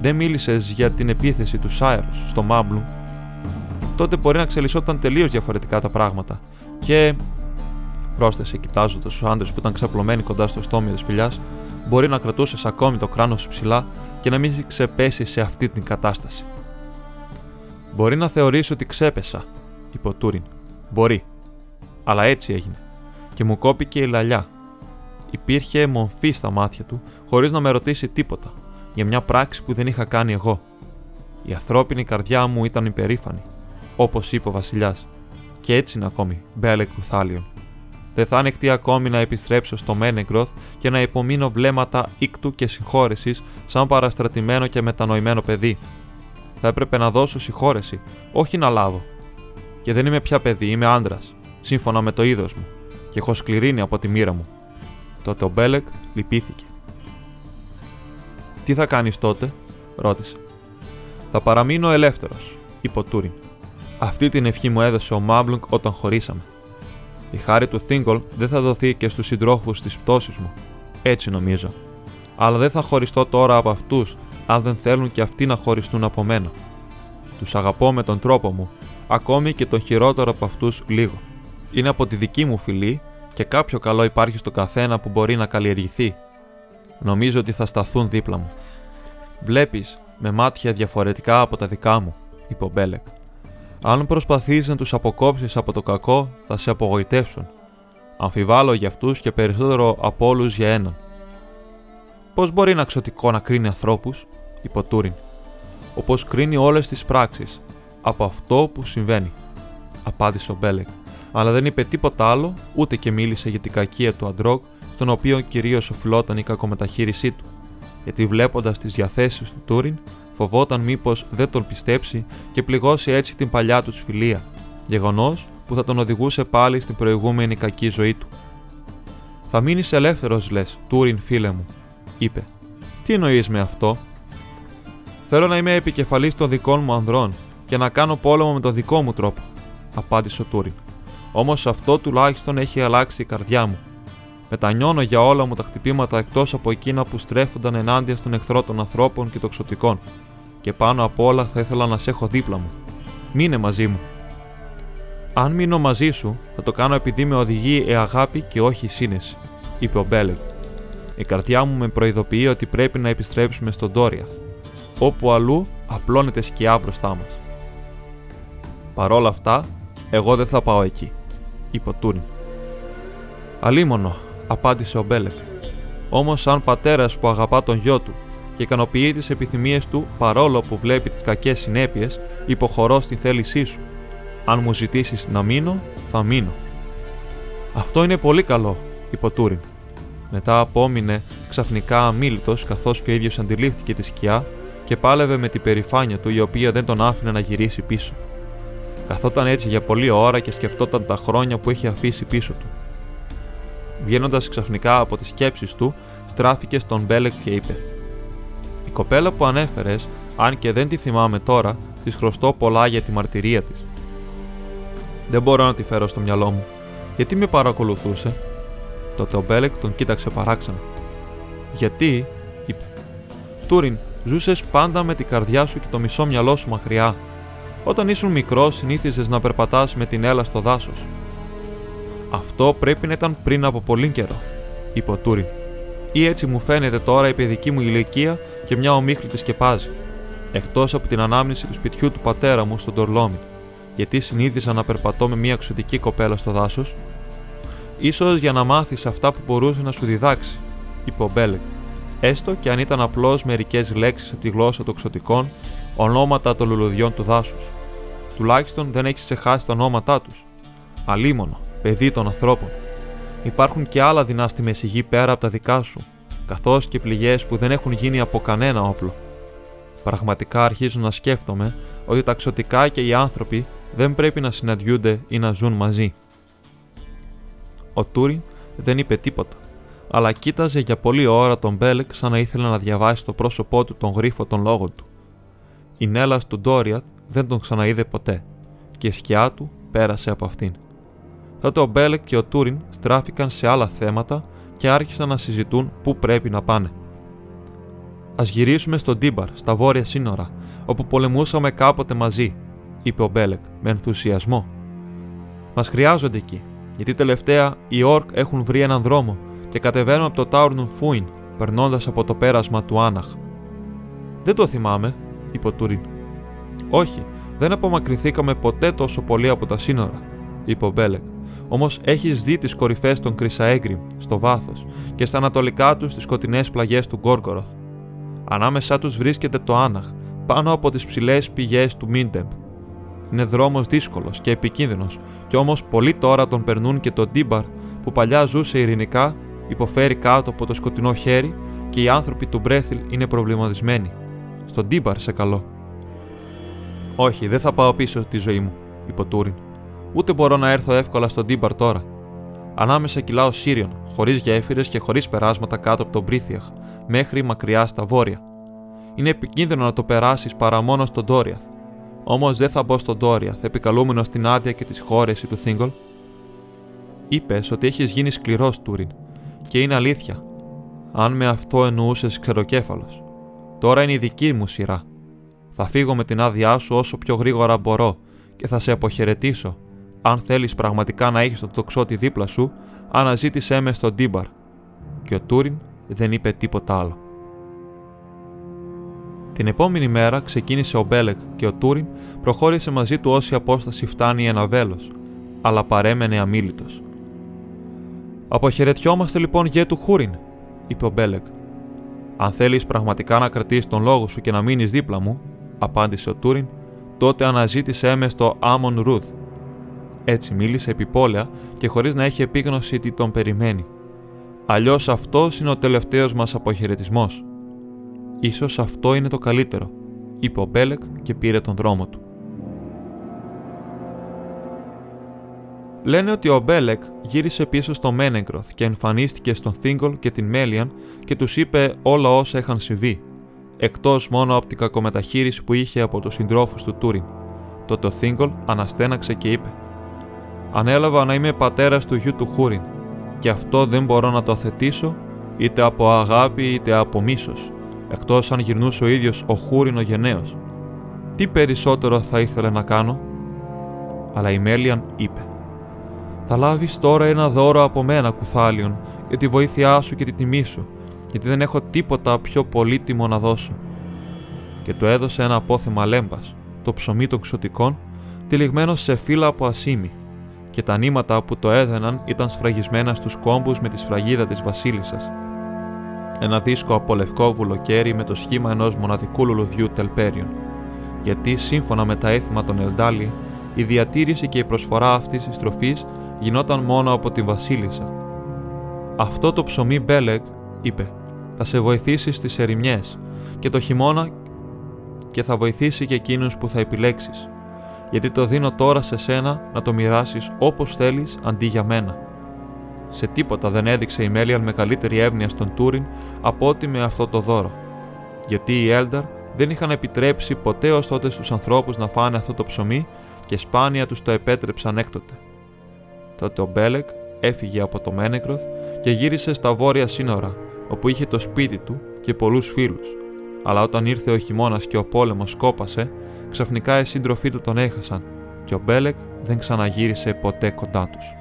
δεν μίλησες για την επίθεση του Σάιρου στο Μάμπλουγκ, τότε μπορεί να εξελισσόταν τελείως διαφορετικά τα πράγματα. Και, πρόσθεσε κοιτάζοντας τους άντρες που ήταν ξαπλωμένοι κοντά στο στόμιο της σπηλιάς, μπορεί να κρατούσες ακόμη το κράνος σου ψηλά και να μην ξεπέσει σε αυτή την κατάσταση. Μπορεί να θεωρήσει ότι ξέπεσα, είπε ο Τούριν. Μπορεί. Αλλά έτσι έγινε. Και μου κόπηκε η λαλιά. Υπήρχε μορφή στα μάτια του, χωρίς να με ρωτήσει τίποτα, για μια πράξη που δεν είχα κάνει εγώ. Η ανθρώπινη καρδιά μου ήταν υπερήφανη, όπως είπε ο Βασιλιάς. Και έτσι είναι ακόμη, Μπέλεκ Κουθάλιον. Δεν θα ανεχτεί ακόμη να επιστρέψω στο Μένεγκροθ και να υπομείνω βλέμματα ήκτου και συγχώρεσης σαν παραστρατημένο και μετανοημένο παιδί. Θα έπρεπε να δώσω συγχώρεση, όχι να λάβω. Και δεν είμαι πια παιδί, είμαι άντρας, σύμφωνα με το είδος μου, και έχω σκληρίνει από τη μοίρα μου. Τότε ο Μπέλεκ λυπήθηκε. Τι θα κάνεις τότε, ρώτησε. Θα παραμείνω ελεύθερος, είπε ο Τούριν. Αυτή την ευχή μου έδωσε ο Μάμπλουγκ όταν χωρίσαμε. Η χάρη του Θίγκολ δεν θα δοθεί και στους συντρόφους της πτώσης μου. Έτσι νομίζω. Αλλά δεν θα χωριστώ τώρα από αυτούς, αν δεν θέλουν και αυτοί να χωριστούν από μένα. Τους αγαπώ με τον τρόπο μου, ακόμη και τον χειρότερο από αυτούς λίγο. Είναι από τη δική μου φυλή και κάποιο καλό υπάρχει στο καθένα που μπορεί να καλλιεργηθεί. Νομίζω ότι θα σταθούν δίπλα μου. Βλέπεις με μάτια διαφορετικά από τα δικά μου, είπε ο Μπέλεκ. Αν προσπαθείς να τους αποκόψεις από το κακό, θα σε απογοητεύσουν. Αμφιβάλλω για αυτούς και περισσότερο από όλους για έναν. Πώς μπορεί ένα ξωτικό να κρίνει ανθρώπους, είπε ο Τούριν, όπως κρίνει όλες τις πράξεις, από αυτό που συμβαίνει, απάντησε ο Μπέλεκ, αλλά δεν είπε τίποτα άλλο, ούτε και μίλησε για την κακία του Αντρόκ, στον οποίο κυρίως οφειλόταν η κακομεταχείρισή του, γιατί βλέποντας τις διαθέσεις του Τούριν, Φοβόταν μήπως δεν τον πιστέψει και πληγώσει έτσι την παλιά του φιλία, γεγονός που θα τον οδηγούσε πάλι στην προηγούμενη κακή ζωή του. Θα μείνεις ελεύθερος, λες, Τούριν, φίλε μου, είπε. Τι εννοείς με αυτό, Θέλω να είμαι επικεφαλής των δικών μου ανδρών και να κάνω πόλεμο με τον δικό μου τρόπο, απάντησε ο Τούριν. Όμως αυτό τουλάχιστον έχει αλλάξει η καρδιά μου. Μετανιώνω για όλα μου τα χτυπήματα εκτός από εκείνα που στρέφονταν ενάντια στον εχθρό των ανθρώπων και των ξωτικών και πάνω απ' όλα θα ήθελα να σε έχω δίπλα μου. Μείνε μαζί μου. Αν μείνω μαζί σου, θα το κάνω επειδή με οδηγεί η αγάπη και όχι η σύνεση, είπε ο Μπέλεγ. Η καρδιά μου με προειδοποιεί ότι πρέπει να επιστρέψουμε στον Τόριαθ, όπου αλλού απλώνεται σκιά μπροστά μας. Παρόλα αυτά, εγώ δεν θα πάω εκεί, είπε ο Τούριν. Αλίμονο, απάντησε ο Μπέλεκ. Όμως, σαν πατέρας που αγαπά τον γιο του και ικανοποιεί τις επιθυμίες του παρόλο που βλέπει τις κακές συνέπειες, υποχωρώ στη θέλησή σου. Αν μου ζητήσεις να μείνω, θα μείνω. Αυτό είναι πολύ καλό, είπε ο Τούριν. Μετά απόμεινε ξαφνικά αμήλυτο καθώς και ο ίδιος αντιλήφθηκε τη σκιά και πάλευε με την περηφάνεια του η οποία δεν τον άφηνε να γυρίσει πίσω. Καθόταν έτσι για πολλή ώρα και σκεφτόταν τα χρόνια που είχε αφήσει πίσω του. Βγαίνοντας ξαφνικά από τις σκέψεις του, στράφηκε στον Μπέλεκ και είπε: Η κοπέλα που ανέφερες, αν και δεν τη θυμάμαι τώρα, της χρωστώ πολλά για τη μαρτυρία της. Δεν μπορώ να τη φέρω στο μυαλό μου. Γιατί με παρακολουθούσε; Τότε ο Μπέλεκ τον κοίταξε παράξενα. Γιατί, είπε. Τούριν, ζούσες πάντα με την καρδιά σου και το μισό μυαλό σου μακριά. Όταν ήσουν μικρό, συνήθιζες να περπατάς με την έλα στο δάσος. Αυτό πρέπει να ήταν πριν από πολύ καιρό, είπε ο Τούριν. Ή έτσι μου φαίνεται τώρα η παιδική μου ηλικία και μια ομίχλη της σκεπάζει. Εκτός από την ανάμνηση του σπιτιού του πατέρα μου στον Τορλόμιν, γιατί συνήθιζα να περπατώ με μια εξωτική κοπέλα στο δάσος. σω για να μάθεις αυτά που μπορούσε να σου διδάξει, είπε ο Μπέλεκ, έστω και αν ήταν απλώς μερικές λέξεις από τη γλώσσα των εξωτικών, ονόματα των λουλουδιών του δάσους. Τουλάχιστον δεν έχεις ξεχάσει τα ονόματά τους. Αλίμονο, παιδί των ανθρώπων. Υπάρχουν και άλλα δεινά στη μεσηγή πέρα από τα δικά σου, καθώς και πληγές που δεν έχουν γίνει από κανένα όπλο. Πραγματικά αρχίζω να σκέφτομαι ότι τα ξωτικά και οι άνθρωποι δεν πρέπει να συναντιούνται ή να ζουν μαζί. Ο Τούρι δεν είπε τίποτα, αλλά κοίταζε για πολλή ώρα τον Μπέλεκ σαν να ήθελε να διαβάσει το πρόσωπό του τον γρίφο των λόγων του. Η Νέλλας του Ντόριαθ δεν τον ξαναείδε ποτέ και η σκιά του πέρασε από αυτήν. Τότε ο Μπέλεκ και ο Τούριν στράφηκαν σε άλλα θέματα και άρχισαν να συζητούν πού πρέπει να πάνε. Ας γυρίσουμε στο Ντίμπαρ, στα βόρεια σύνορα, όπου πολεμούσαμε κάποτε μαζί, είπε ο Μπέλεκ με ενθουσιασμό. Μας χρειάζονται εκεί, γιατί τελευταία οι Ορκ έχουν βρει έναν δρόμο και κατεβαίνουν από το Τάουρνουν Φούιν, περνώντας από το πέρασμα του Άναχ. Δεν το θυμάμαι, είπε ο Τούριν. Όχι, δεν απομακρυνθήκαμε ποτέ τόσο πολύ από τα σύνορα, είπε ο Μπέλεκ. Όμως έχεις δει τις κορυφές των Κρισάεγκριμ στο βάθος και στα ανατολικά τους τις σκοτεινές πλαγιές του Γκόρκοροθ. Ανάμεσά τους βρίσκεται το Άναχ, πάνω από τις ψηλές πηγές του Μίντεμπ. Είναι δρόμος δύσκολος και επικίνδυνος, κι όμως πολλοί τώρα τον περνούν και το Ντίμπαρ που παλιά ζούσε ειρηνικά, υποφέρει κάτω από το σκοτεινό χέρι και οι άνθρωποι του Μπρέθιλ είναι προβληματισμένοι. Στον Ντίμπαρ σε καλό. Όχι, δεν θα πάω πίσω τη ζωή μου, είπε ο Τούριν. Ούτε μπορώ να έρθω εύκολα στον Ντίμπαρ τώρα. Ανάμεσα κυλάω Σύριον, χωρίς γέφυρες και χωρίς περάσματα κάτω από τον Μπρίθιαχ, μέχρι μακριά στα βόρεια. Είναι επικίνδυνο να το περάσεις παρά μόνο στον Τόριαθ. Όμως δεν θα μπω στον Τόριαθ, επικαλούμενο στην άδεια και τη χώρεση του Θίγκολ. Είπες ότι έχεις γίνει σκληρός, Τούριν, και είναι αλήθεια. Αν με αυτό εννοούσες ξεροκέφαλος. Τώρα είναι η δική μου σειρά. Θα φύγω με την άδειά σου όσο πιο γρήγορα μπορώ και θα σε αποχαιρετήσω. Αν θέλεις πραγματικά να έχεις τον τοξότη δίπλα σου, αναζήτησέ με στον Ντίμπαρ. Και ο Τούριν δεν είπε τίποτα άλλο. Την επόμενη μέρα ξεκίνησε ο Μπέλεκ και ο Τούριν προχώρησε μαζί του όση απόσταση φτάνει ένα βέλος, αλλά παρέμενε αμίλητο. Αποχαιρετιόμαστε λοιπόν γιε του Χούριν, είπε ο Μπέλεκ. Αν θέλεις πραγματικά να κρατήσεις τον λόγο σου και να μείνεις δίπλα μου, απάντησε ο Τούριν, τότε αναζήτησέ με στο Άμον Ρούδ. Έτσι μίλησε επιπόλαια και χωρίς να έχει επίγνωση τι τον περιμένει. Αλλιώς αυτός είναι ο τελευταίος μας αποχαιρετισμός. Ίσως αυτό είναι το καλύτερο, είπε ο Μπέλεκ και πήρε τον δρόμο του. Λένε ότι ο Μπέλεκ γύρισε πίσω στο Μένεγκροθ και εμφανίστηκε στον Θίγκολ και την Μέλιαν και τους είπε όλα όσα είχαν συμβεί, εκτός μόνο από την κακομεταχείριση που είχε από τους συντρόφους του Τούριν. Τότε ο Θίγκολ αναστέναξε και είπε «Ανέλαβα να είμαι πατέρας του γιου του Χούριν και αυτό δεν μπορώ να το αθετήσω είτε από αγάπη είτε από μίσος, εκτός αν γυρνούσε ο ίδιος ο Χούριν ο γενναίος. Τι περισσότερο θα ήθελε να κάνω» Αλλά η Μέλιαν είπε θα λάβεις τώρα ένα δώρο από μένα, Κουθάλιον, για τη βοήθειά σου και τη τιμή σου, γιατί δεν έχω τίποτα πιο πολύτιμο να δώσω. Και του έδωσε ένα απόθεμα λέμπας, το ψωμί των ξωτικών, τυλιγμένο σε φύλλα από ασίμι, και τα νήματα που το έδαιναν ήταν σφραγισμένα στους κόμπους με τη σφραγίδα της Βασίλισσας. Ένα δίσκο από λευκό βουλοκαίρι με το σχήμα ενός μοναδικού λουλουδιού τελπέριων, γιατί σύμφωνα με τα έθιμα των Ελντάλι, η διατήρηση και η προσφορά αυτής της τροφή γινόταν μόνο από τη Βασίλισσα. Αυτό το ψωμί Μπέλεκ, είπε, θα σε βοηθήσει στις ερημιές και το χειμώνα και θα βοηθήσει και εκείνους που θα επιλέξεις, γιατί το δίνω τώρα σε σένα να το μοιράσεις όπως θέλεις αντί για μένα. Σε τίποτα δεν έδειξε η Μέλιαλ μεγαλύτερη εύνοια στον Τούριν από ότι με αυτό το δώρο. Γιατί οι Έλνταρ δεν είχαν επιτρέψει ποτέ ως τότε στους ανθρώπους να φάνε αυτό το ψωμί και σπάνια τους το επέτρεψαν έκτοτε. Τότε ο Μπέλεκ έφυγε από το Μένεκροθ και γύρισε στα βόρεια σύνορα, όπου είχε το σπίτι του και πολλούς φίλους. Αλλά όταν ήρθε ο χειμώνας και ο πόλεμος σκόπασε, ξαφνικά οι σύντροφοί του τον έχασαν και ο Μπέλεκ δεν ξαναγύρισε ποτέ κοντά τους.